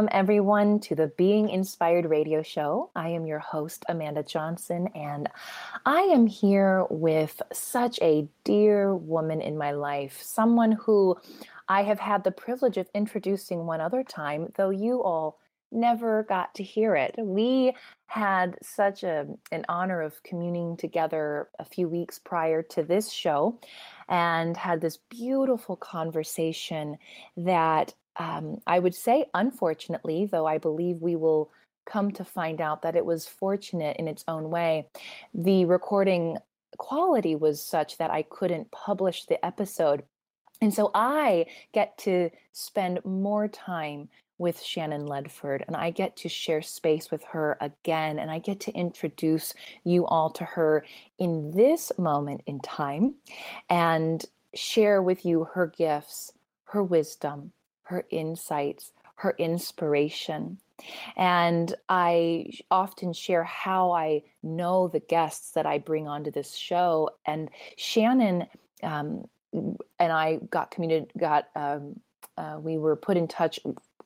Welcome, everyone, to the Being Inspired radio show. I am your host, Amanda Johnson, and I am here with such a dear woman in my life, someone who I have had the privilege of introducing one other time, though you all never got to hear it. We had such a, an honor of communing together a few weeks prior to this show and had this beautiful conversation that um, I would say, unfortunately, though I believe we will come to find out that it was fortunate in its own way, the recording quality was such that I couldn't publish the episode. And so I get to spend more time with Shannon Ledford, and I get to share space with her again, and I get to introduce you all to her in this moment in time and share with you her gifts, her wisdom, her insights, her inspiration. And I often share how I know the guests that I bring onto this show. And Shannon um, and I got communicated, got um, uh, we were put in touch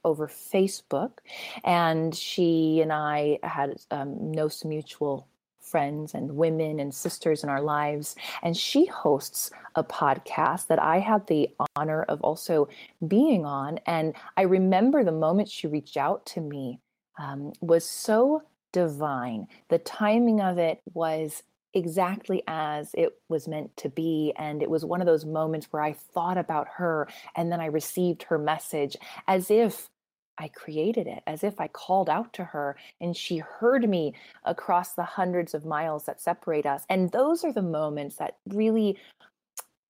over Facebook, and she and I had um, some mutual friends and women and sisters in our lives. And she hosts a podcast that I had the honor of also being on. And I remember the moment she reached out to me um, was so divine. The timing of it was exactly as it was meant to be. And it was one of those moments where I thought about her and then I received her message as if I created it as if I called out to her and she heard me across the hundreds of miles that separate us. And those are the moments that really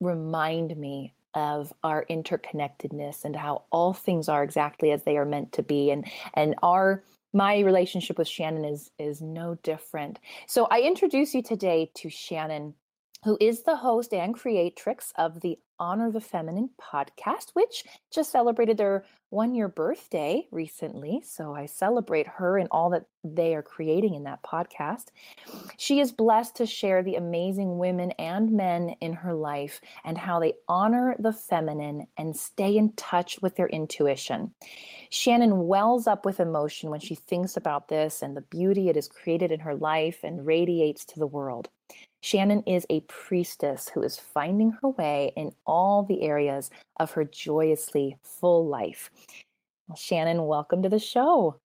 remind me of our interconnectedness and how all things are exactly as they are meant to be and and our my relationship with Shannon is is no different. So I introduce you today to Shannon who is the host and creatrix of the Honor the Feminine podcast, which just celebrated their one year birthday recently. So I celebrate her and all that they are creating in that podcast. She is blessed to share the amazing women and men in her life and how they honor the feminine and stay in touch with their intuition. Shannon wells up with emotion when she thinks about this and the beauty it has created in her life and radiates to the world. Shannon is a priestess who is finding her way in all the areas of her joyously full life. Well, Shannon, welcome to the show.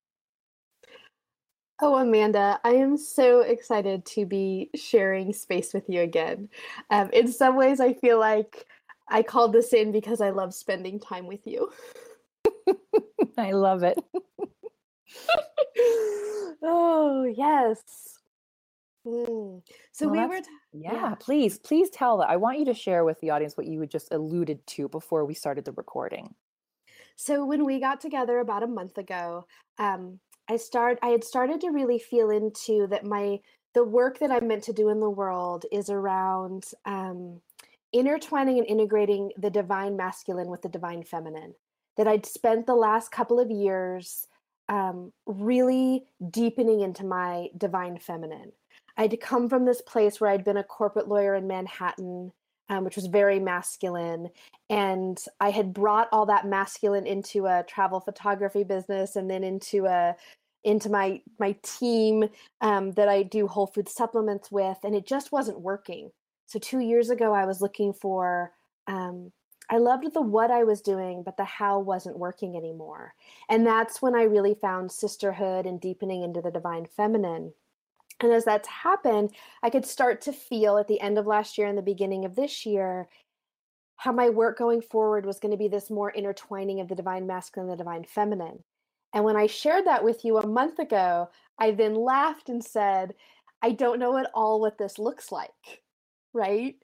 Oh, Amanda, I am so excited to be sharing space with you again. Um, in some ways, I feel like I called this in because I love spending time with you. I love it. oh, yes. Mm. So Well, we that's were, t- yeah, yeah. please, please tell that. I want you to share with the audience what you had just alluded to before we started the recording. So when we got together about a month ago, um, I start I had started to really feel into that my the work that I'm meant to do in the world is around um, intertwining and integrating the divine masculine with the divine feminine. That I'd spent the last couple of years um, really deepening into my divine feminine. I'd come from this place where I'd been a corporate lawyer in Manhattan, um, which was very masculine. And I had brought all that masculine into a travel photography business and then into a into my my team um, that I do whole food supplements with, and it just wasn't working. So two years ago, I was looking for. Um, I loved the what I was doing, but the how wasn't working anymore. And that's when I really found sisterhood and deepening into the divine feminine. And as that's happened, I could start to feel at the end of last year and the beginning of this year how my work going forward was going to be this more intertwining of the divine masculine and the divine feminine. And when I shared that with you a month ago, I then laughed and said, I don't know at all what this looks like. Right.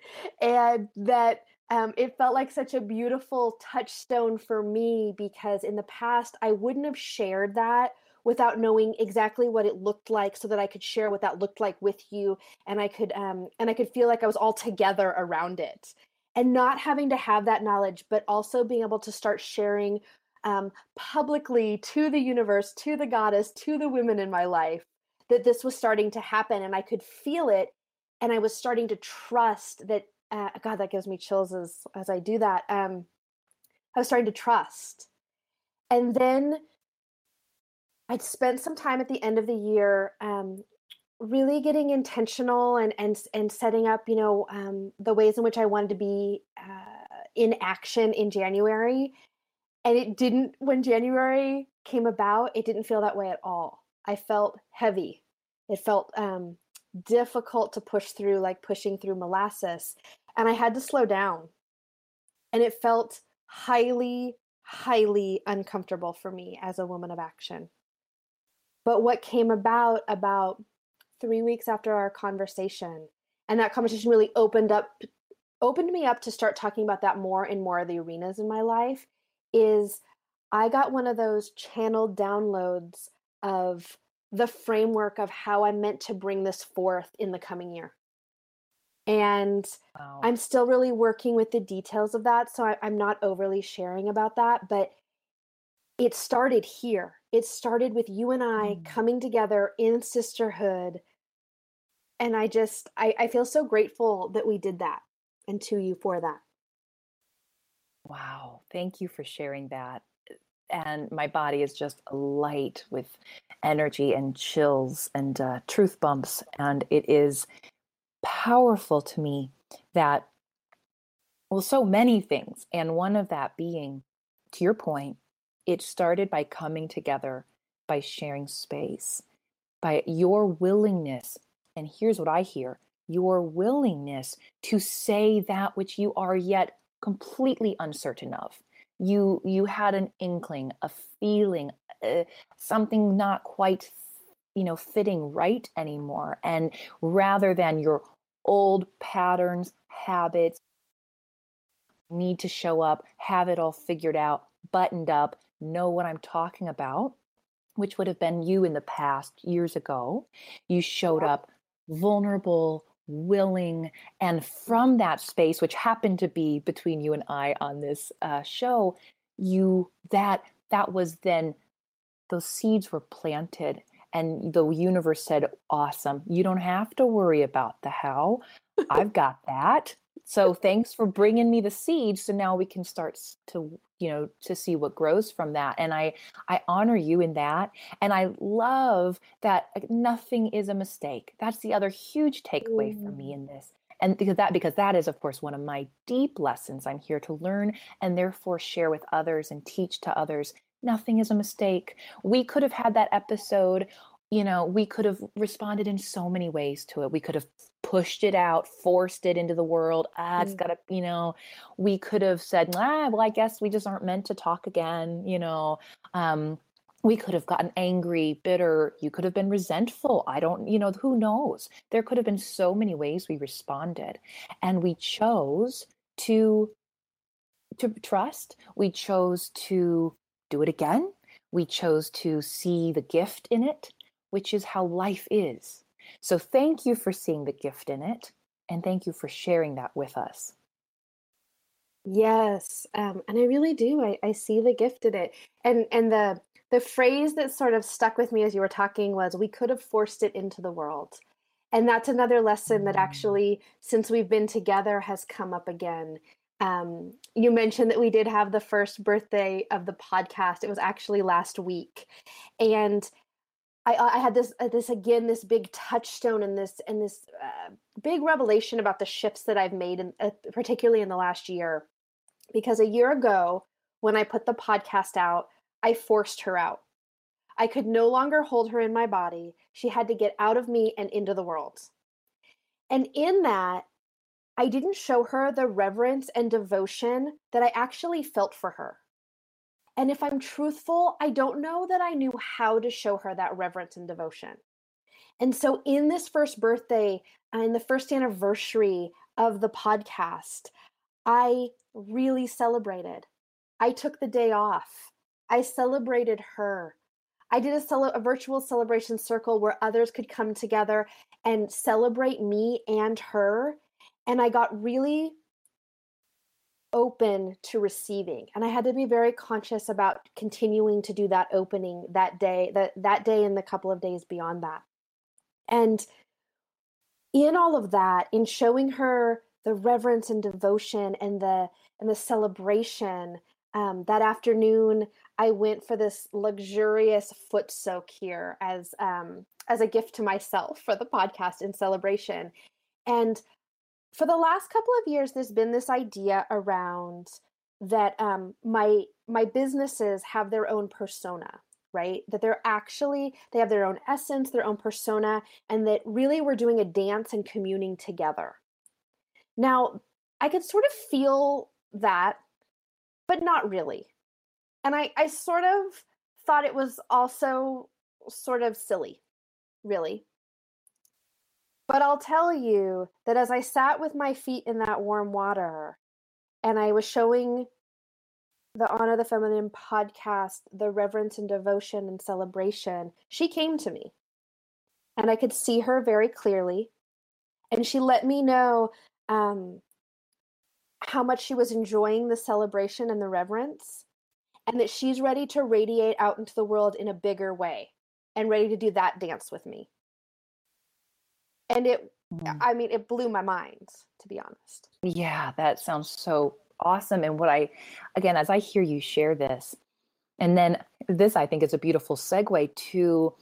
And that um, it felt like such a beautiful touchstone for me because in the past, I wouldn't have shared that without knowing exactly what it looked like so that I could share what that looked like with you and I could um and I could feel like I was all together around it. And not having to have that knowledge but also being able to start sharing um, publicly to the universe to the goddess to the women in my life that this was starting to happen and I could feel it and I was starting to trust that uh, god that gives me chills as as I do that um I was starting to trust. And then I'd spent some time at the end of the year um, really getting intentional and and and setting up, you know, um, the ways in which I wanted to be uh, in action in January. And it didn't. When January came about, it didn't feel that way at all. I felt heavy. It felt um, difficult to push through, like pushing through molasses, and I had to slow down. And it felt highly, highly uncomfortable for me as a woman of action. But what came about about three weeks after our conversation, and that conversation really opened up opened me up to start talking about that more in more of the arenas in my life is I got one of those channeled downloads of the framework of how I'm meant to bring this forth in the coming year. And wow. I'm still really working with the details of that. So I, am not overly sharing about that. But it started here. It started with you and I mm. coming together in sisterhood. And I just, I, I feel so grateful that we did that and to you for that. Wow. Thank you for sharing that. And my body is just light with energy and chills and uh, truth bumps. And it is powerful to me that, well, so many things. And one of that being, to your point, it started by coming together, by sharing space, by your willingness. And here's what I hear your willingness to say that which you are yet completely uncertain of. You you had an inkling, a feeling, uh, something not quite you know fitting right anymore and rather than your old patterns, habits need to show up, have it all figured out, buttoned up, know what I'm talking about, which would have been you in the past years ago. You showed up vulnerable, willing, and from that space, which happened to be between you and I on this uh, show, you that that was then those seeds were planted and the universe said awesome. You don't have to worry about the how. I've got that. So thanks for bringing me the seed so now we can start to you know to see what grows from that and i i honor you in that and i love that nothing is a mistake that's the other huge takeaway mm. for me mm. in this and because that because that is of course one of my deep lessons i'm here to learn and therefore share with others and teach to others nothing is a mistake we could have had that episode you know we could have responded in so many ways to it we could have pushed it out, forced it into the world. Ah, it's mm. got to, you know, we could have said, ah, well, I guess we just aren't meant to talk again, you know. Um, we could have gotten angry, bitter. You could have been resentful. I don't, you know, who knows? There could have been so many ways we responded. And we chose to to trust. We chose to do it again. We chose to see the gift in it, which is how life is. So thank you for seeing the gift in it. And thank you for sharing that with us. Yes, um, and I really do. I, I see the gift in it, and and the the phrase that sort of stuck with me as you were talking was, "We could have forced it into the world," and that's another lesson that mm. actually, since we've been together, has come up again. Um, you mentioned that we did have the first birthday of the podcast. It was actually last week, and I, I had this uh, this again this big touchstone and this and this uh, big revelation about the shifts that I've made, in, uh, particularly in the last year, because a year ago when I put the podcast out, I forced her out. I could no longer hold her in my body. She had to get out of me and into the world. And in that, I didn't show her the reverence and devotion that I actually felt for her. And if I'm truthful, I don't know that I knew how to show her that reverence and devotion. And so, in this first birthday uh, and the first anniversary of the podcast, I really celebrated. I took the day off. I celebrated her. I did a, cel- a virtual celebration circle where others could come together and celebrate me and her. And I got really open to receiving and i had to be very conscious about continuing to do that opening that day that that day and the couple of days beyond that. And in all of that in showing her the reverence and devotion and the and the celebration um, that afternoon i went for this luxurious foot soak here as um, as a gift to myself for the podcast in celebration. And for the last couple of years there's been this idea around that um, my my businesses have their own persona right? That they're actually they have their own essence their own persona and that really we're doing a dance and communing together. Now i could sort of feel that but not really. And i i sort of thought it was also sort of silly really but I'll tell you that as I sat with my feet in that warm water and I was showing the Honor the Feminine podcast, the reverence and devotion and celebration, she came to me. And I could see her very clearly. And she let me know um, how much she was enjoying the celebration and the reverence, and that she's ready to radiate out into the world in a bigger way and ready to do that dance with me and it mm. i mean it blew my mind to be honest. Yeah that sounds so awesome. And what i again as i hear you share this and then this i think is a beautiful segue to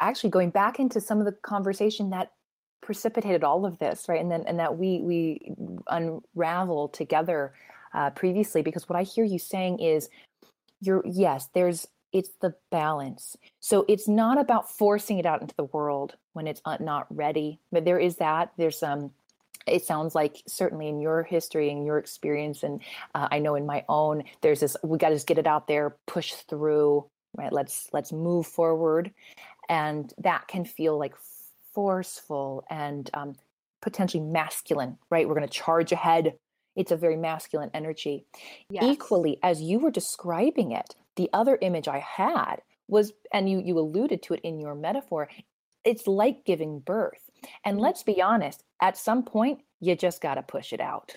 actually going back into some of the conversation that precipitated all of this right? And then and that we we unravel together uh, previously because what i hear you saying is you're yes there's it's the balance. So it's not about forcing it out into the world when it's not ready. But there is that. There's um it sounds like certainly in your history and your experience and uh, i know in my own there's this we got to just get it out there push through right let's let's move forward and that can feel like forceful and um, potentially masculine right we're going to charge ahead it's a very masculine energy yes. equally as you were describing it the other image I had was, and you you alluded to it in your metaphor, it's like giving birth. And mm-hmm. let's be honest, at some point, you just got to push it out.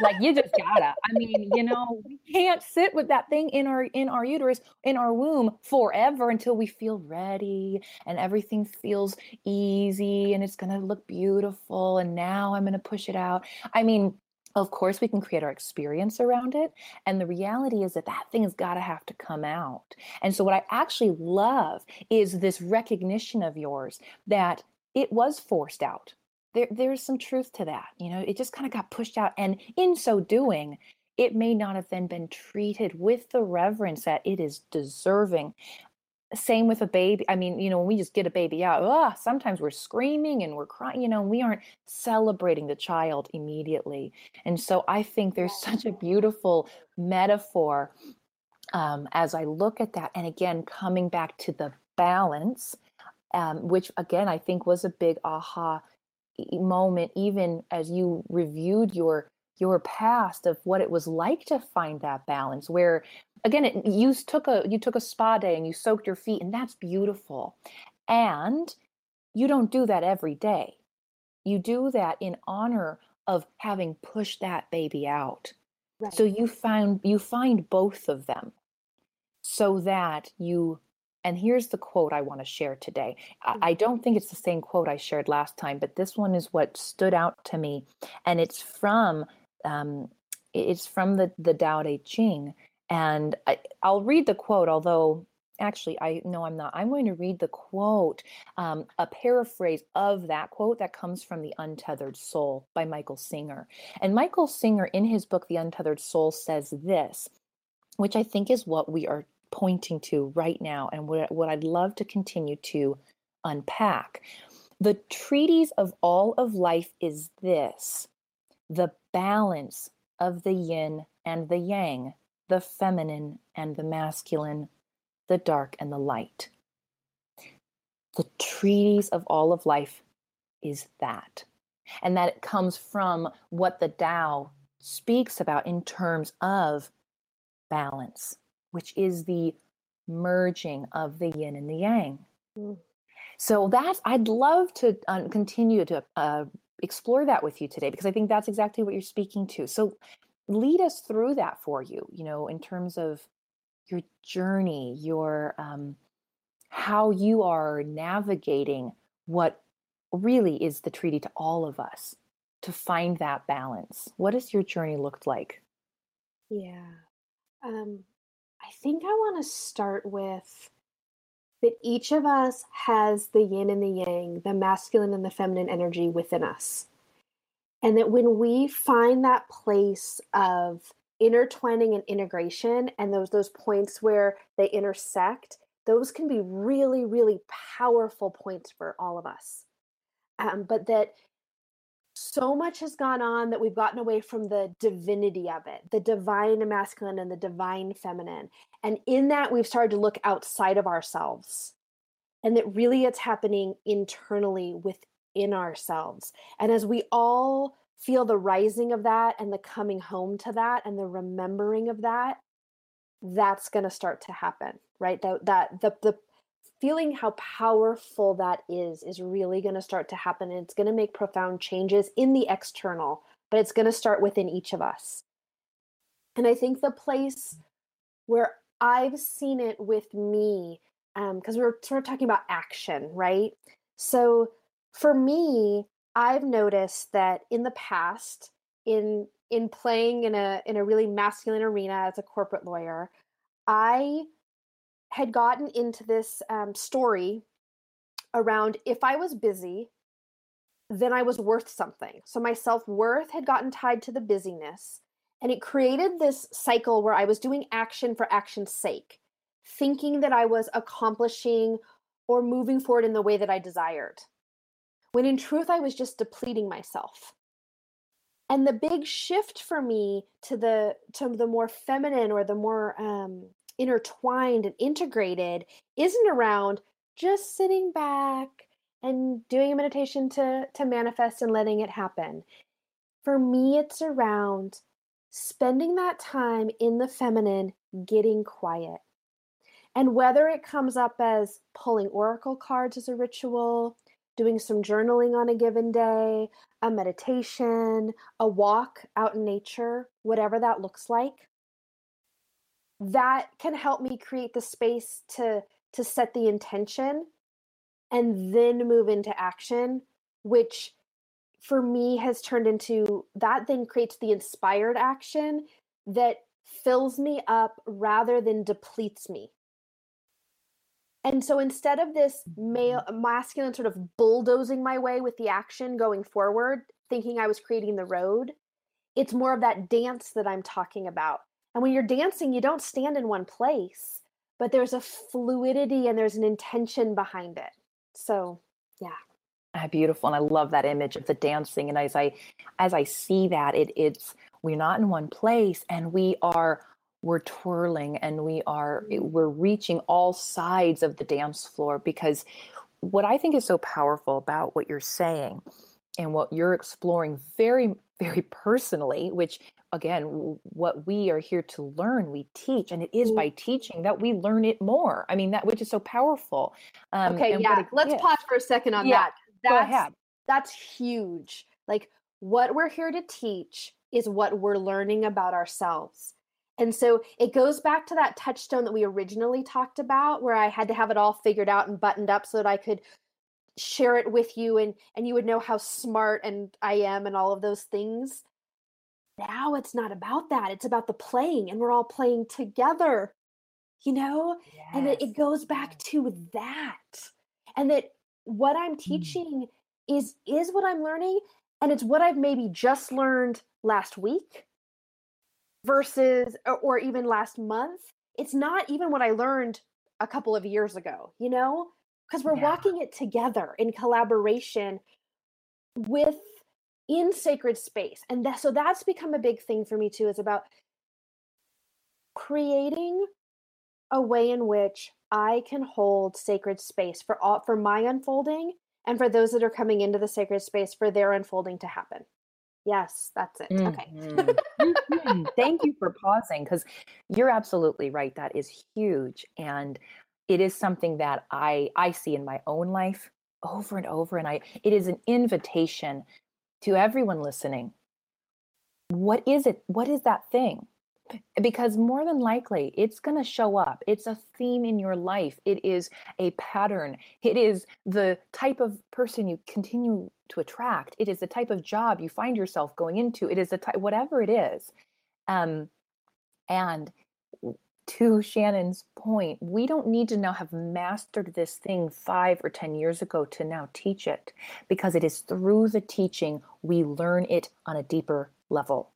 like you just gotta. I mean, you know, we can't sit with that thing in our in our uterus, in our womb forever until we feel ready and everything feels easy and it's gonna look beautiful. And now I'm gonna push it out. I mean, of course we can create our experience around it and the reality is that that thing has got to have to come out. And so what i actually love is this recognition of yours that it was forced out. There, there's some truth to that you know it just kind of got pushed out and in so doing it may not have then been treated with the reverence that it is deserving same with a baby i mean you know when we just get a baby out oh, sometimes we're screaming and we're crying you know we aren't celebrating the child immediately. And so i think there's such a beautiful metaphor um, as i look at that and again coming back to the balance um, which again i think was a big aha moment even as you reviewed your your past of what it was like to find that balance where again it, you took a you took a spa day and you soaked your feet and that's beautiful and you don't do that every day you do that in honor of having pushed that baby out right. so you find you find both of them so that you and here's the quote I want to share today. Mm-hmm. I don't think it's the same quote I shared last time, but this one is what stood out to me. And it's from um, it's from the the Tao Te Ching, and I, will read the quote. Although actually, I no, I'm not. I'm going to read the quote, um, a paraphrase of that quote that comes from the Untethered Soul by Michael Singer. And Michael Singer, in his book The Untethered Soul, says this, which I think is what we are pointing to right now, and what what I'd love to continue to unpack. The treatise of all of life is this the balance of the yin and the yang, the feminine and the masculine, the dark and the light. The treatise of all of life is that. And that it comes from what the Tao speaks about in terms of balance, which is the merging of the yin and the yang. Mm. So that's, I'd love to uh, continue to uh, explore that with you today because I think that's exactly what you're speaking to. So lead us through that for you, you know, in terms of your journey, your, um, how you are navigating what really is the treaty to all of us to find that balance. What has your journey looked like? Yeah. Um, I think I want to start with that each of us has the yin and the yang, the masculine and the feminine energy within us. And that when we find that place of intertwining and integration and those those points where they intersect, those can be really, really powerful points for all of us. Um, but that so much has gone on that we've gotten away from the divinity of it, the divine masculine and the divine feminine. And in that, we've started to look outside of ourselves. And that really it's happening internally within ourselves. And as we all feel the rising of that and the coming home to that and the remembering of that, that's going to start to happen, right? That, that the, the feeling how powerful that is is really going to start to happen and it's going to make profound changes in the external but it's going to start within each of us. And i think the place where i've seen it with me because um, we are sort of talking about action right? So for me i've noticed that in the past in in playing in a in a really masculine arena as a corporate lawyer i had gotten into this um, story around if I was busy, then I was worth something. So my self worth had gotten tied to the busyness. And it created this cycle where I was doing action for action's sake, thinking that I was accomplishing or moving forward in the way that I desired. When in truth, I was just depleting myself. And the big shift for me to the to the more feminine or the more um, intertwined and integrated isn't around just sitting back and doing a meditation to to manifest and letting it happen. For me it's around spending that time in the feminine getting quiet. And whether it comes up as pulling oracle cards as a ritual, doing some journaling on a given day, a meditation, a walk out in nature, whatever that looks like, that can help me create the space to to set the intention and then move into action which for me has turned into that then creates the inspired action that fills me up rather than depletes me and so instead of this male mm-hmm. masculine sort of bulldozing my way with the action going forward thinking i was creating the road it's more of that dance that i'm talking about and when you're dancing, you don't stand in one place, but there's a fluidity and there's an intention behind it. So, yeah. Ah, beautiful. And I love that image of the dancing. And as I as I see that, it it's we're not in one place and we are we're twirling and we are mm-hmm. we're reaching all sides of the dance floor because what I think is so powerful about what you're saying and what you're exploring very very personally which again what we are here to learn we teach and it is by mm-hmm. teaching that we learn it more. I mean that which is so powerful um, okay yeah let's pause for a second on yeah, that. that's, go ahead. that's huge. Like what we're here to teach is what we're learning about ourselves. And so it goes back to that touchstone that we originally talked about where i had to have it all figured out and buttoned up so that i could share it with you and and you would know how smart and i am and all of those things now it's not about that it's about the playing and we're all playing together you know yes. and it, it goes back to that and that what i'm mm. teaching mm. is is what i'm learning and it's what i've maybe just learned last week versus or, or even last month it's not even what i learned a couple of years ago you know because we're yeah. walking it together in collaboration with in sacred space and that, so that's become a big thing for me too is about creating a way in which i can hold sacred space for all for my unfolding and for those that are coming into the sacred space for their unfolding to happen Yes, that's it. Okay. Mhm. Thank you for pausing because you're absolutely right. That is huge. And it is something that I I see in my own life over and over. And I it is an invitation to everyone listening. What is it? What is that thing? Because more than likely, it's going to show up. It's a theme in your life. It is a pattern. It is the type of person you continue to attract. It is the type of job you find yourself going into. It is the type, whatever it is. Um, and to Shannon's point, we don't need to now have mastered this thing five or 10 years ago to now teach it because it is through the teaching we learn it on a deeper level.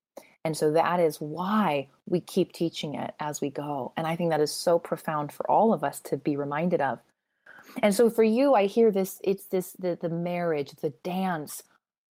And so that is why we keep teaching it as we go. And I think that is so profound for all of us to be reminded of. And so for you, I hear this it's this the, the marriage, the dance,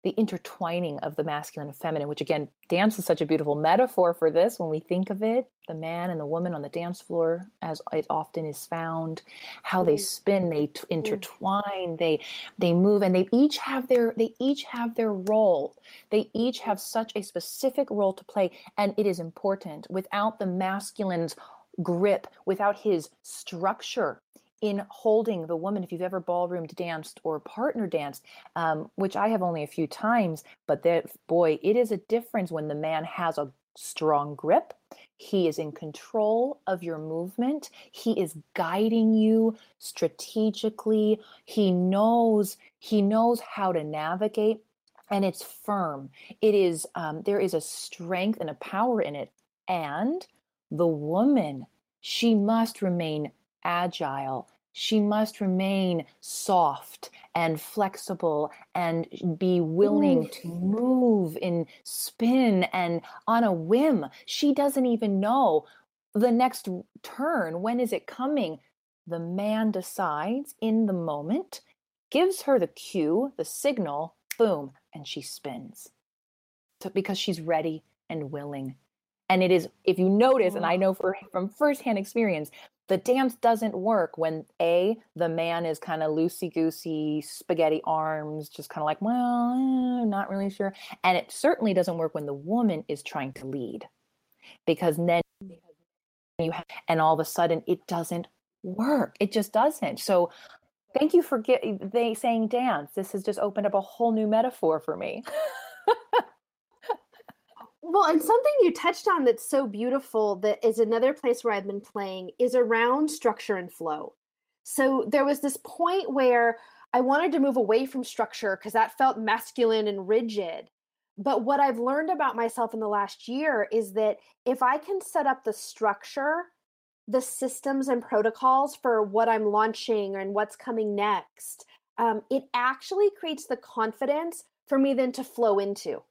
the intertwining of the masculine and feminine, which again, dance is such a beautiful metaphor for this when we think of it. The man and the woman on the dance floor, as it often is found, how they mm-hmm. spin, they t- intertwine, they they move, and they each have their they each have their role. They each have such a specific role to play, and it is important. Without the masculine's grip, without his structure, in holding the woman if you've ever ballroom danced or partner danced um, which i have only a few times but that boy it is a difference when the man has a strong grip he is in control of your movement he is guiding you strategically he knows he knows how to navigate and it's firm it is um, there is a strength and a power in it and the woman she must remain agile. She must remain soft and flexible and be willing to move and spin and on a whim. She doesn't even know the next turn. When is it coming? The man decides in the moment, gives her the cue, the signal, boom, and she spins. So, because she's ready and willing. And it is, if you notice, and I know for, from firsthand experience, the dance doesn't work when a the man is kind of loosey goosey spaghetti arms just kind of like well not really sure and it certainly doesn't work when the woman is trying to lead because then you have, and all of a sudden it doesn't work. It just doesn't. So thank you for get, they saying dance. This has just opened up a whole new metaphor for me Well, and something you touched on that's so beautiful that is another place where I've been playing is around structure and flow. So there was this point where I wanted to move away from structure because that felt masculine and rigid. But what I've learned about myself in the last year is that if I can set up the structure, the systems and protocols for what I'm launching and what's coming next, um, it actually creates the confidence for me then to flow into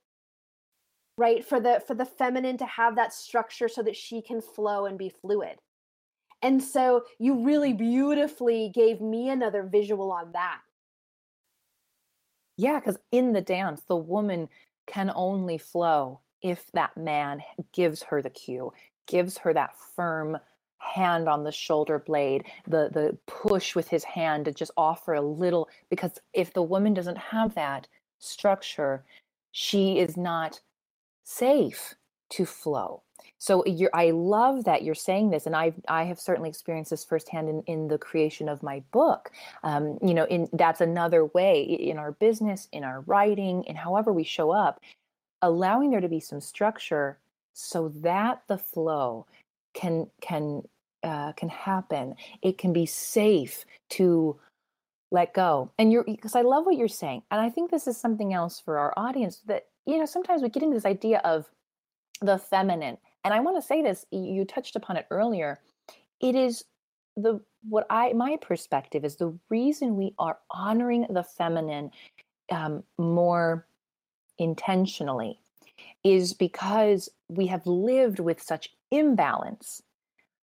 right? For the for the feminine to have that structure so that she can flow and be fluid. And so you really beautifully gave me another visual on that. Yeah because in the dance the woman can only flow if that man gives her the cue gives her that firm hand on the shoulder blade the the push with his hand to just offer a little because if the woman doesn't have that structure she is not safe to flow. So you're, I love that you're saying this, and I've I have certainly experienced this firsthand in, in the creation of my book. Um, you know, in that's another way in our business, in our writing, in however we show up, allowing there to be some structure so that the flow can can uh, can happen. It can be safe to let go. And you're because I love what you're saying, and I think this is something else for our audience that you know, sometimes we get into this idea of the feminine. And I want to say this, you touched upon it earlier. It is the what I my perspective is the reason we are honoring the feminine um, more intentionally is because we have lived with such imbalance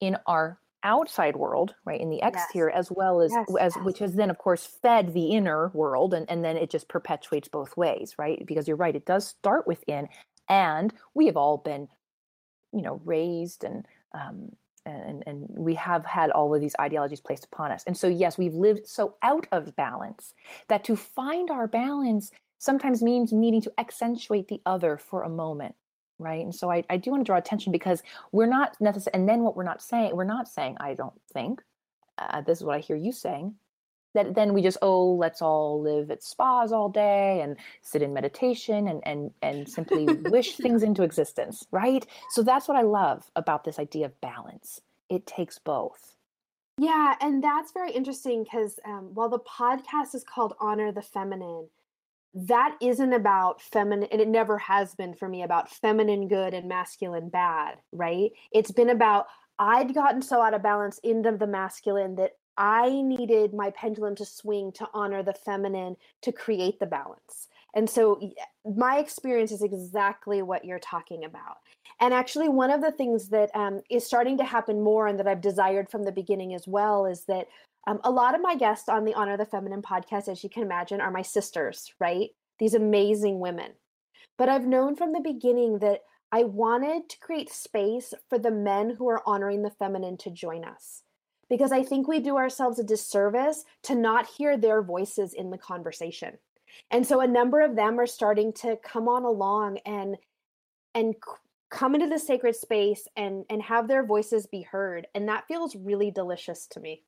in our outside world right in the exterior yes. as well as yes. as yes. which has then of course fed the inner world and, and then it just perpetuates both ways right because you're right it does start within and we have all been you know raised and um and and we have had all of these ideologies placed upon us and so yes we've lived so out of balance that to find our balance sometimes means needing to accentuate the other for a moment right? And so i, I do want to draw attention because we're not necessarily and then what we're not saying we're not saying i don't think uh, this is what i hear you saying that then we just oh let's all live at spas all day and sit in meditation and and and simply wish things into existence right? So that's what i love about this idea of balance. It takes both. Yeah and that's very interesting because um, while the podcast is called honor the feminine that isn't about feminine and it never has been for me about feminine good and masculine bad right? It's been about i'd gotten so out of balance into the masculine that i needed my pendulum to swing to honor the feminine to create the balance. And so my experience is exactly what you're talking about. And actually one of the things that um, is starting to happen more and that i've desired from the beginning as well is that um, a lot of my guests on the Honor the Feminine podcast, as you can imagine, are my sisters, right? These amazing women. But I've known from the beginning that I wanted to create space for the men who are honoring the feminine to join us. Because I think we do ourselves a disservice to not hear their voices in the conversation. And so a number of them are starting to come on along and and come into the sacred space and and have their voices be heard and that feels really delicious to me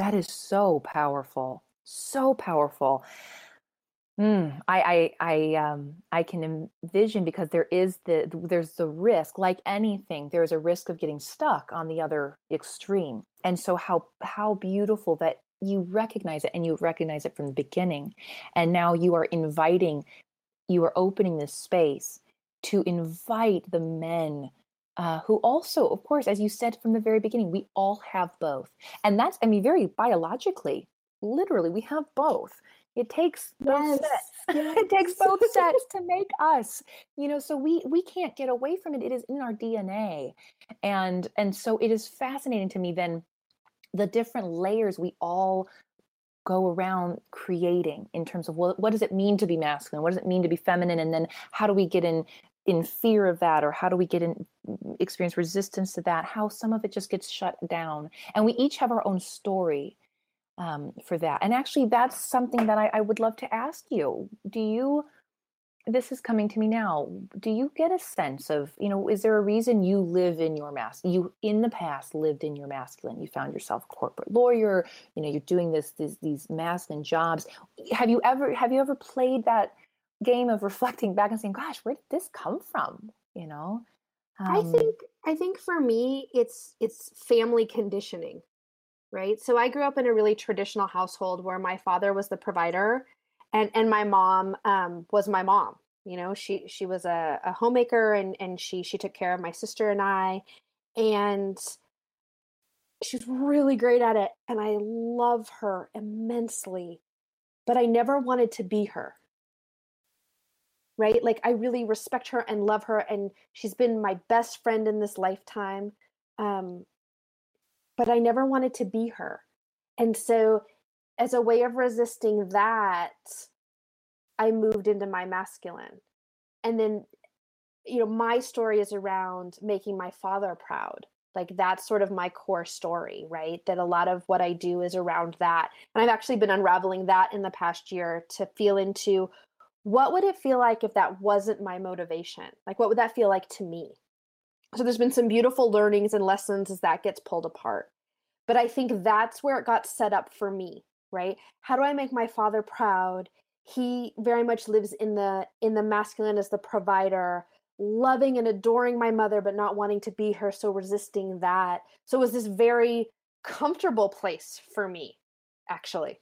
that is so powerful. So powerful. Mm, I, I, I, um, I can envision because there is the there's the risk, like anything, there's a risk of getting stuck on the other extreme. And so, how how beautiful that you recognize it, and you recognize it from the beginning, and now you are inviting, you are opening this space to invite the men uh, who also, of course, as you said from the very beginning, we all have both. And that's, I mean, very biologically, literally, we have both. It takes both yes. sets. Yes. it takes both sets to make us. You know, so we we can't get away from it. It is in our DNA. And and so it is fascinating to me then the different layers we all go around creating in terms of what, what does it mean to be masculine what does it mean to be feminine and then how do we get in in fear of that or how do we get in experience resistance to that how some of it just gets shut down. And we each have our own story um, for that. And actually that's something that I, I would love to ask you. Do you this is coming to me now do you get a sense of you know is there a reason you live in your mask you in the past lived in your masculine? You found yourself a corporate lawyer you know you're doing this, this these masculine jobs. Have you ever have you ever played that game of reflecting back and saying, "Gosh, where did this come from?" You know. Um, I think I think for me, it's it's family conditioning, right? So I grew up in a really traditional household where my father was the provider, and and my mom um, was my mom. You know, she she was a, a homemaker, and and she she took care of my sister and I, and she's really great at it, and I love her immensely, but I never wanted to be her right? Like I really respect her and love her, and she's been my best friend in this lifetime. Um, but I never wanted to be her. And so, as a way of resisting that, I moved into my masculine. And then, you know, my story is around making my father proud. Like that's sort of my core story, right? That a lot of what I do is around that. And I've actually been unraveling that in the past year to feel into what would it feel like if that wasn't my motivation? Like, what would that feel like to me? So, there's been some beautiful learnings and lessons as that gets pulled apart. But I think that's where it got set up for me, right? How do I make my father proud? He very much lives in the in the masculine as the provider, loving and adoring my mother, but not wanting to be her, so resisting that. So it was this very comfortable place for me, actually.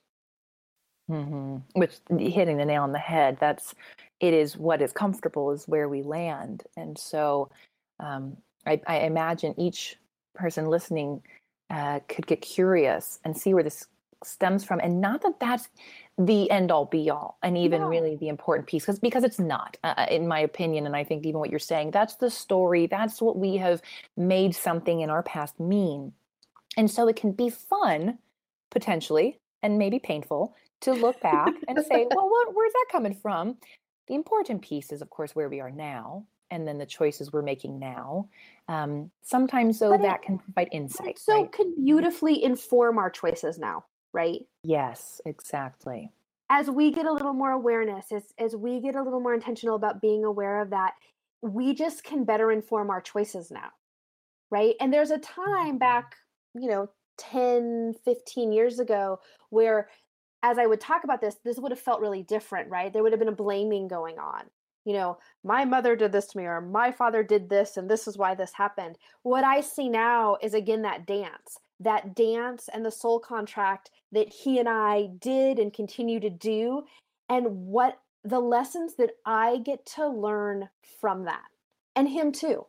Mm-hmm. Which hitting the nail on the head. That's it is what is comfortable is where we land, and so um, I, I, imagine each person listening uh, could get curious and see where this stems from, and not that that's the end all be all, and even no. really the important piece, because because it's not, uh, uh, in my opinion, and I think even what you're saying, that's the story. That's what we have made something in our past mean, and so it can be fun potentially and maybe painful to look back and say, well, what, where's that coming from? The important piece is, of course, where we are now, and then the choices we're making now. Um, sometimes, though, that can provide insight. So, right? can beautifully inform our choices now, right? Yes, exactly. as we get a little more awareness, as as we get a little more intentional about being aware of that, we just can better inform our choices now. Right? And there's a time back, you know, 10, 15 years ago where as I would talk about this, this would have felt really different, right? There would have been a blaming going on. You know, my mother did this to me, or my father did this, and this is why this happened. What I see now is again that dance, that dance and the soul contract that he and I did and continue to do, and what the lessons that I get to learn from that, and him too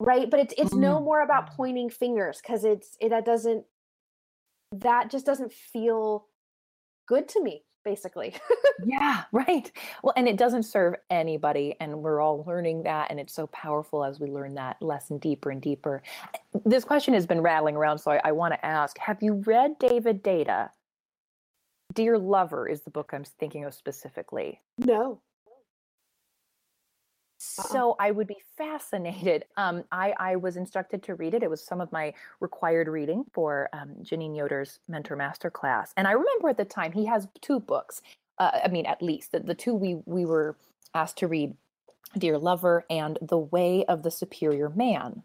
right but it's it's no mm. more about pointing fingers because it's it that doesn't that just doesn't feel good to me basically. Yeah right. Well and it doesn't serve anybody and we're all learning that and it's so powerful as we learn that lesson deeper and deeper. Eh, this question has been rattling around so i, I want to ask have you read David Deida? dear lover is the book i'm thinking of specifically. No uh-uh. So I would be fascinated. Um, I, I was instructed to read it. It was some of my required reading for um, Janine Yoder's Mentor Master class. And I remember at the time he has two books. Uh, I mean, at least the, the two we we were asked to read, Dear Lover and The Way of the Superior Man.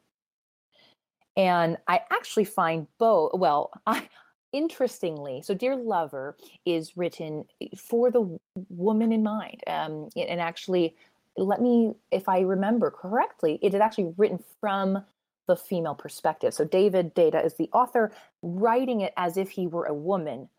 And I actually find both. Well, I interestingly, so Dear Lover is written for the woman in mind, um, and actually let me, if I remember correctly, it is actually written from the female perspective. So David Deida is the author, writing it as if he were a woman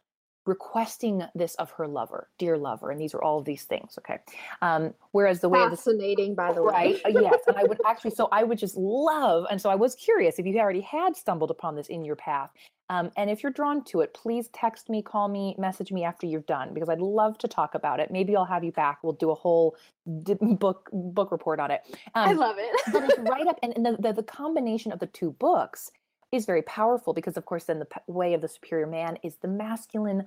requesting this of her lover, dear lover, and these are all of these things. Okay. Um, whereas the way fascinating, by the right, way, uh, yes, and I would actually, so I would just love, and so I was curious if you already had stumbled upon this in your path, um, and if you're drawn to it, please text me, call me, message me after you're done because I'd love to talk about it. Maybe I'll have you back. We'll do a whole d- book book report on it. Um, I love it. but it's right up, and, and the, the the combination of the two books is very powerful because of course then the way of the superior man is the masculine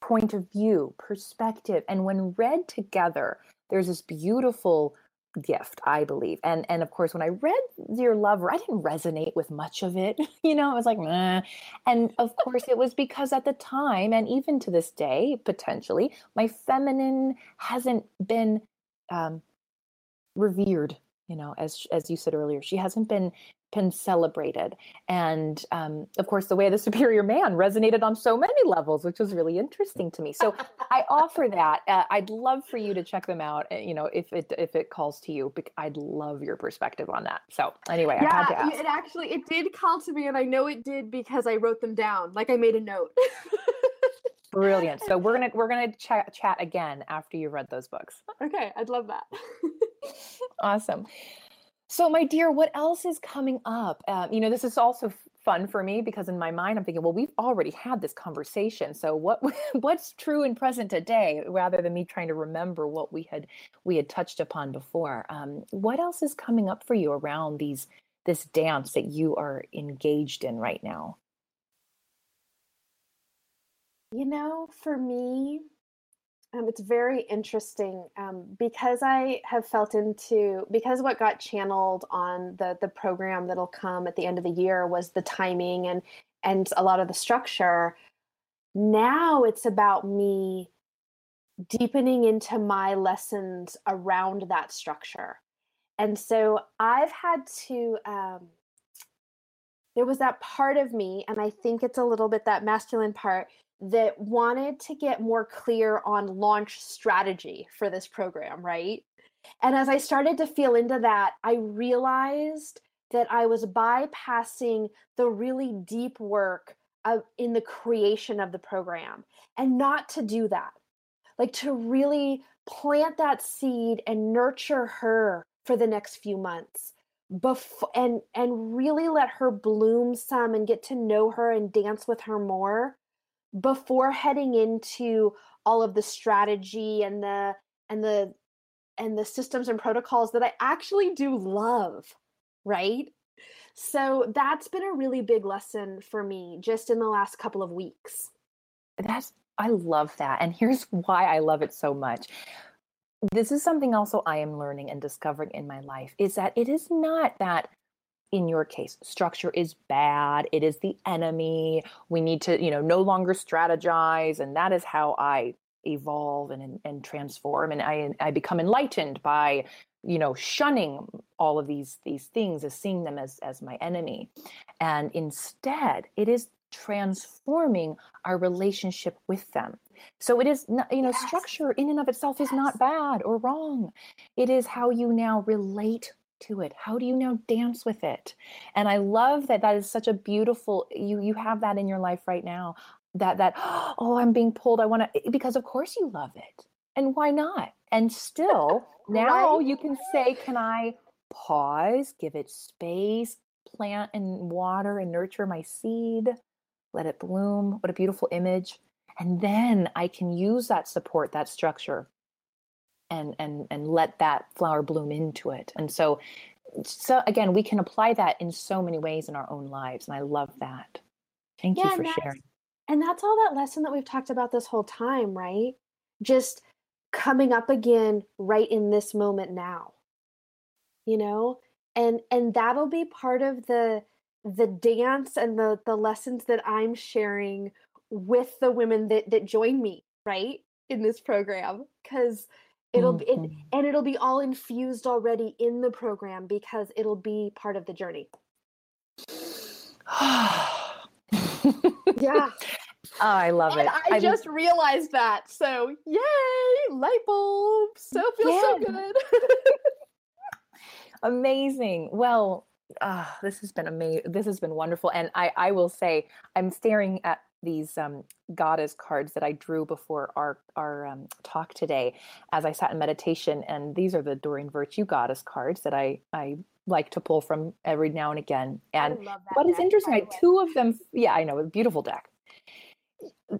point of view perspective and when read together there's this beautiful gift i believe and and of course when i read dear lover i didn't resonate with much of it you know i was like Meh. and of course it was because at the time and even to this day potentially my feminine hasn't been um revered you know as as you said earlier she hasn't been been celebrated and um, of course the way of the superior man resonated on so many levels which was really interesting to me. So i offer that. Uh, i'd love for you to check them out uh, you know if it if it calls to you i'd love your perspective on that. So anyway yeah, i had to ask. it actually it did call to me and i know it did because i wrote them down like i made a note. Brilliant. So we're gonna we're gonna ch- chat again after you read those books. Okay i'd love that. Awesome so, my dear, what else is coming up? Uh, you know, this is also fun for me because in my mind, I'm thinking, well, we've already had this conversation. So, what what's true and present today, rather than me trying to remember what we had we had touched upon before? Um, what else is coming up for you around these this dance that you are engaged in right now? You know, for me, um, it's very interesting um, because I have felt into because what got channeled on the the program that'll come at the end of the year was the timing and and a lot of the structure. Now it's about me deepening into my lessons around that structure, and so I've had to. Um, there was that part of me, and I think it's a little bit that masculine part that wanted to get more clear on launch strategy for this program, right? And as I started to feel into that, I realized that I was bypassing the really deep work of, in the creation of the program and not to do that. Like to really plant that seed and nurture her for the next few months before and and really let her bloom some and get to know her and dance with her more before heading into all of the strategy and the and the and the systems and protocols that I actually do love, right? So that's been a really big lesson for me just in the last couple of weeks. That's I love that. And here's why I love it so much. This is something also I am learning and discovering in my life is that it is not that in your case structure is bad it is the enemy we need to you know no longer strategize and that is how i evolve and and transform and i i become enlightened by you know shunning all of these these things as seeing them as as my enemy and instead it is transforming our relationship with them so it is not, you know yes. structure in and of itself yes. is not bad or wrong it is how you now relate to it? How do you now dance with it? And i love that that is such a beautiful you you have that in your life right now that that oh i'm being pulled. I want to because of course you love it. And why not? And still now right? you can say can i pause give it space plant and water and nurture my seed let it bloom. What a beautiful image. And then i can use that support that structure and and and let that flower bloom into it. And so so again we can apply that in so many ways in our own lives and i love that. Thank yeah, you for sharing. and that's all that lesson that we've talked about this whole time right? Just coming up again right in this moment now. You know? And and that'll be part of the the dance and the the lessons that i'm sharing with the women that that join me right in this program. Because it'll be it, and it'll be all infused already in the program because it'll be part of the journey yeah Oh, I love and it. I, I just realized that. So, yay, light bulb. So feels yeah. so good. Amazing. Well, uh, this has been amazing. This has been wonderful. And I, I will say, I'm staring at these um, goddess cards that I drew before our our um, talk today, as I sat in meditation. And these are the Doreen Virtue goddess cards that I I like to pull from every now and again. And what is deck, interesting, I, two of them, yeah, I know, a beautiful deck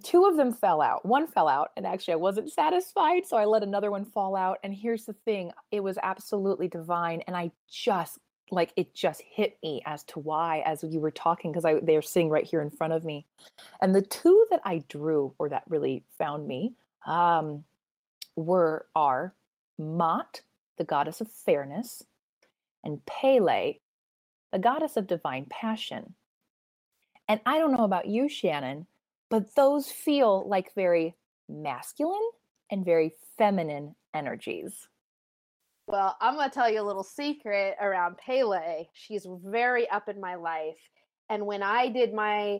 two of them fell out. One fell out, and actually, I wasn't satisfied. So I let another one fall out. And here's the thing it was absolutely divine. And I just, like, it just hit me as to why, as you were talking, because I they're sitting right here in front of me. And the two that I drew, or that really found me, um, were are Maat, the goddess of fairness, and Pele, the goddess of divine passion. And I don't know about you, Shannon, but those feel like very masculine and very feminine energies. Well, I'm going to tell you a little secret around Pele. She's very up in my life. And when I did my,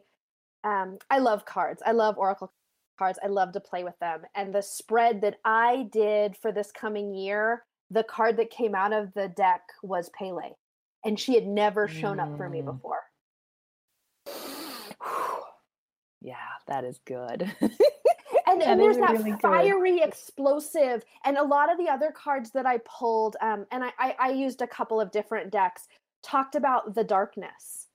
um, I love cards, I love Oracle cards, I love to play with them. And the spread that I did for this coming year, the card that came out of the deck was Pele. And she had never shown mm. up for me mm. before. Yeah, that is good. and, and there's that really fiery good. explosive and a lot of the other cards that i pulled um, and I, I, I used a couple of different decks talked about the darkness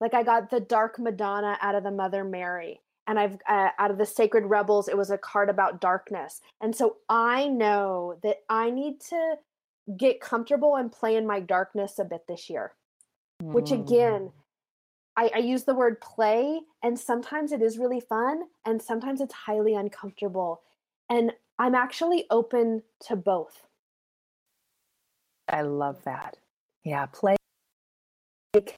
like i got the dark madonna out of the mother mary and i've uh, out of the sacred rebels it was a card about darkness and so i know that i need to get comfortable and play in my darkness a bit this year mm. which again I, I use the word play, and sometimes it is really fun, and sometimes it's highly uncomfortable. And I'm actually open to both. I love that. Yeah, play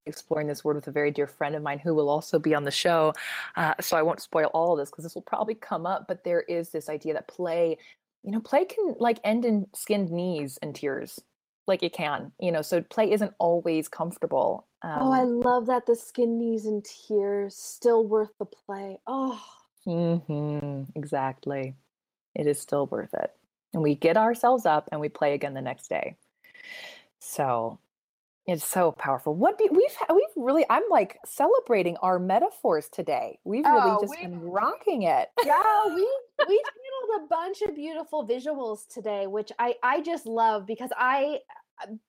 exploring this word with a very dear friend of mine who will also be on the show. Uh, so I won't spoil all of this because this will probably come up. But there is this idea that play, you know, play can like end in skinned knees and tears like it can you know so play isn't always comfortable um, oh i um love that the skin knees and tears still worth the play. Oh. Mm-hmm, exactly. It is still worth it. And we get ourselves up and we play again the next day. So it's so powerful. What be, we've we've really i'm like celebrating our metaphors today. We've really oh, just we, been rocking it. Yeah we we channeled a bunch of beautiful visuals today, which I I just love because I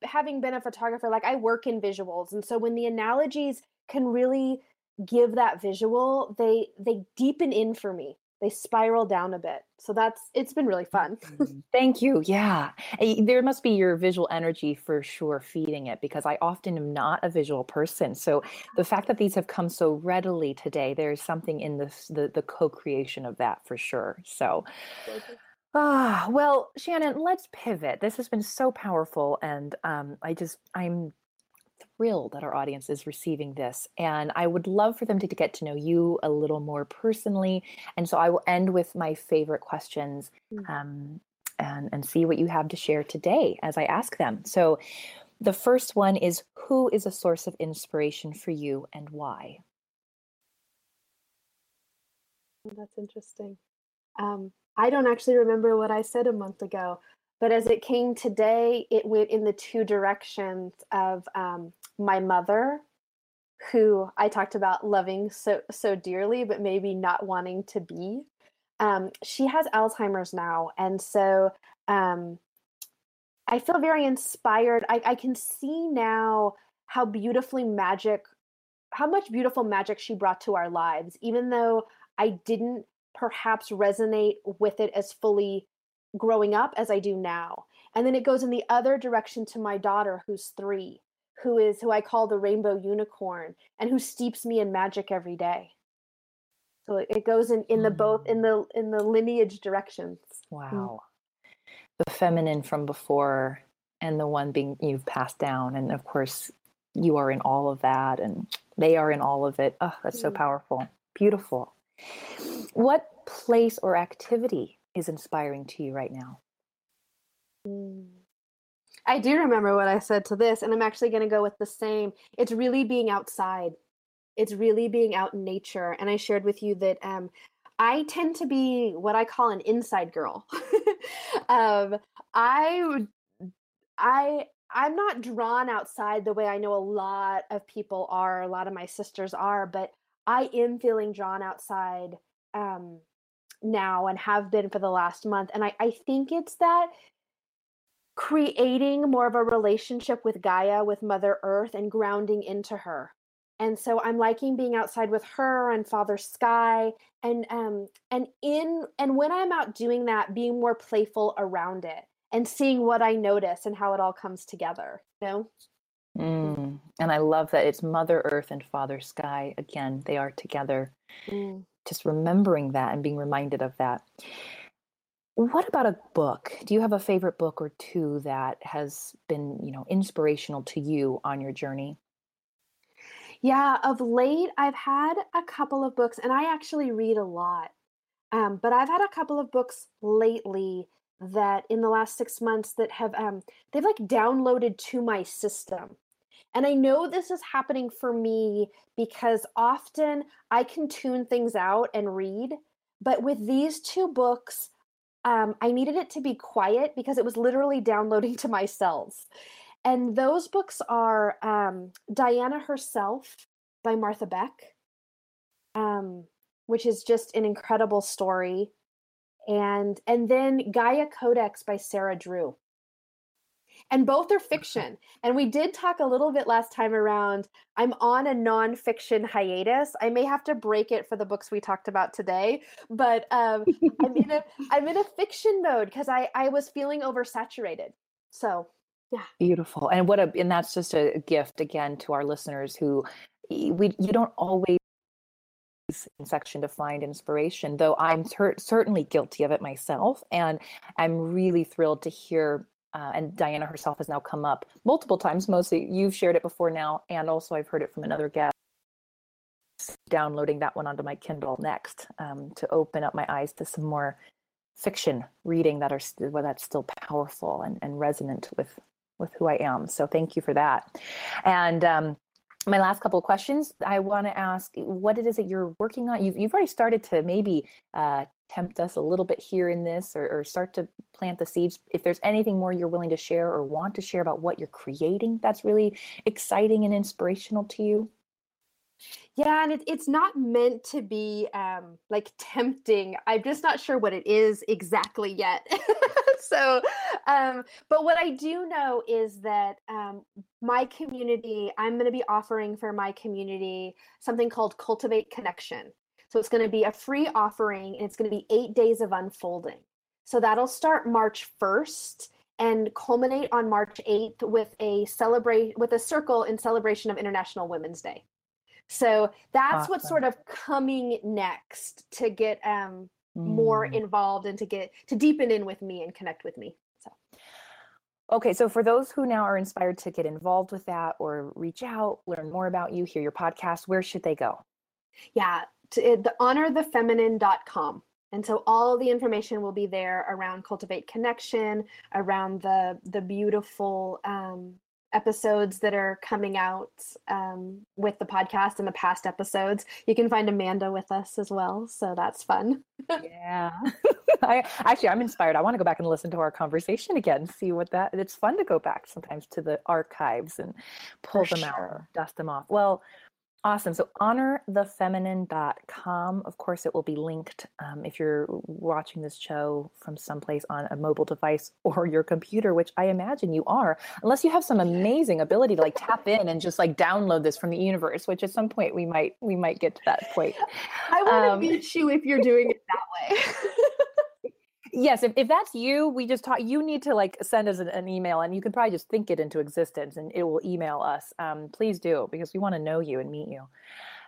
having been a photographer, like I work in visuals, and so when the analogies can really give that visual, they they deepen in for me they spiral down a bit. So that's it's been really fun. Mm-hmm. Thank you. Yeah. There must be your visual energy for sure feeding it because I often am not a visual person. So the fact that these have come so readily today, there's something in this the the co-creation of that for sure. So Ah, well, Shannon, let's pivot. This has been so powerful and um I just I'm thrilled that our audience is receiving this. And I would love for them to, get to know you a little more personally. And so I will end with my favorite questions mm. um, and, and see what you have to share today as I ask them. So the first one is Who is a source of inspiration for you and why? That's interesting. Um, I don't actually remember what I said a month ago, but as it came today, it went in the two directions of um, my mother, who I talked about loving so so dearly, but maybe not wanting to be. Um, she has Alzheimer's now, and so um, I feel very inspired. I, I can see now how beautifully magic, how much beautiful magic she brought to our lives, even though I didn't perhaps resonate with it as fully growing up as I do now. And then it goes in the other direction to my daughter, who's three, who is who I call the rainbow unicorn, and who steeps me in magic every day. So it goes in in the both in the in the lineage directions. Mm. Wow. Mm. The feminine from before and the one being you've passed down. And of course, you are in all of that and they are in all of it. Oh, that's so mm. powerful. Beautiful. What place or activity is inspiring to you right now? Mm. I do remember what I said to this, and I'm actually going to go with the same. It's really being outside. It's really being out in nature. And I shared with you that um, I tend to be what I call an inside girl. um, I, I, I'm not drawn outside the way I know a lot of people are, a lot of my sisters are, but I am feeling drawn outside um, now and have been for the last month. And I, I think it's that creating more of a relationship with Gaia, with Mother Earth, and grounding into her. And so I'm liking being outside with her and Father Sky, and um, and in and when I'm out doing that, being more playful around it and seeing what I notice and how it all comes together. You know. Mm. And I love that it's Mother Earth and Father Sky. Again, they are together. Mm just remembering that and being reminded of that. What about a book? Do you have a favorite book or two that has been, you know, inspirational to you on your journey? Yeah, of late I've had a couple of books and I actually read a lot. Um, but I've had a couple of books lately that in the last six months that have um, they've like downloaded to my system and I know this is happening for me because often I can tune things out and read. But with these two books, um, I needed it to be quiet because it was literally downloading to my cells. And those books are um, Diana Herself by Martha Beck, um, which is just an incredible story. And and then Gaia Codex by Sarah Drew and both are fiction. And we did talk a little bit last time around. I'm on a nonfiction hiatus. I may have to break it for the books we talked about today, but um, I'm in a I'm in a fiction mode because I I was feeling oversaturated. So yeah, beautiful. And what a and that's just a gift again to our listeners who we you don't always section to find inspiration though i'm certainly guilty of it myself and i'm really thrilled to hear uh, and Diana herself has now come up multiple times. Mostly you've shared it before now, and also I've heard it from another guest. Downloading that one onto my Kindle next um, to open up my eyes to some more fiction reading that are well, that's still powerful and, and resonant with with who I am. So thank you for that. And um, my last couple of questions I want to ask what it is that you're working on. You've, you've already started to maybe uh, tempt us a little bit here in this or, or, start to plant the seeds. If there's anything more you're willing to share or want to share about what you're creating that's really exciting and inspirational to you. Yeah, and it, it's not meant to be um, like tempting. I'm just not sure what it is exactly yet. so, um, but what I do know is that um, my community, I'm going to be offering for my community something called Cultivate Connection. So it's going to be a free offering and it's going to be eight days of unfolding. So that'll start March 1st and culminate on March 8th with a celebrate with a circle in celebration of International Women's Day. So that's awesome. what's sort of coming next to get um, mm. more involved and to get to deepen in with me and connect with me. So Okay, so for those who now are inspired to get involved with that or reach out, learn more about you, hear your podcast, where should they go? Yeah, to the honorthefeminine.com. And so all the information will be there around cultivate connection, around the the beautiful um, episodes that are coming out um, with the podcast and the past episodes. You can find Amanda with us as well, so that's fun. yeah, I actually I'm inspired. I want to go back and listen to our conversation again, see what that. It's fun to go back sometimes to the archives and pull For them sure. out, dust them off. Well. Awesome. So honorthefeminine.com. Of course, it will be linked um, if you're watching this show from someplace on a mobile device or your computer, which I imagine you are, unless you have some amazing ability to like tap in and just like download this from the universe, which at some point we might we might get to that point. I want to um, meet you if you're doing it that way. yes if, if that's you we just talk you need to like send us an, an, email and you can probably just think it into existence and it will email us um, please do because we want to know you and meet you.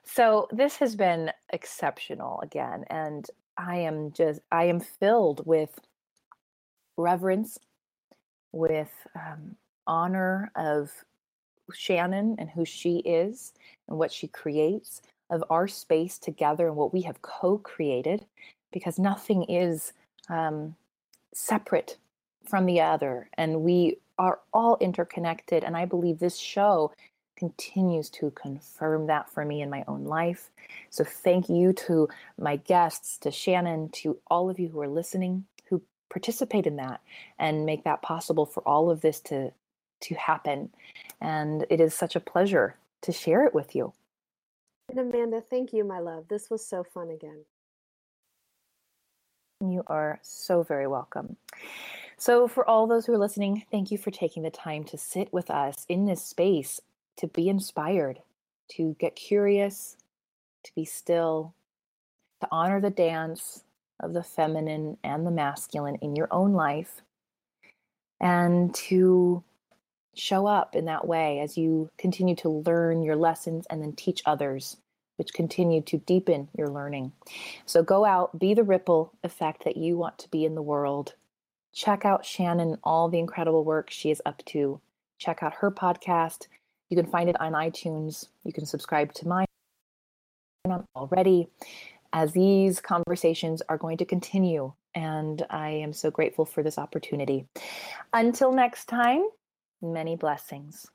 So this has been exceptional again and i am just i am filled with reverence with um, honor of shannon and who she is and what she creates of our space together and what we have co-created because nothing is um, separate from the other. And we are all interconnected. And I believe this show continues to confirm that for me in my own life. So thank you to my guests, to Shannon, to all of you who are listening, who participate in that and make that possible for all of this to to happen. And it is such a pleasure to share it with you. And Amanda, thank you, my love. This was so fun again. You are so very welcome. So, for all those who are listening, thank you for taking the time to sit with us in this space, to be inspired, to get curious, to be still, to honor the dance of the feminine and the masculine in your own life, and to show up in that way as you continue to learn your lessons and then teach others which continue to deepen your learning. So go out, be the ripple effect that you want to be in the world. Check out Shannon, all the incredible work she is up to. Check out her podcast. You can find it on iTunes. You can subscribe to mine already, as these conversations are going to continue. And I am so grateful for this opportunity. Until next time, many blessings.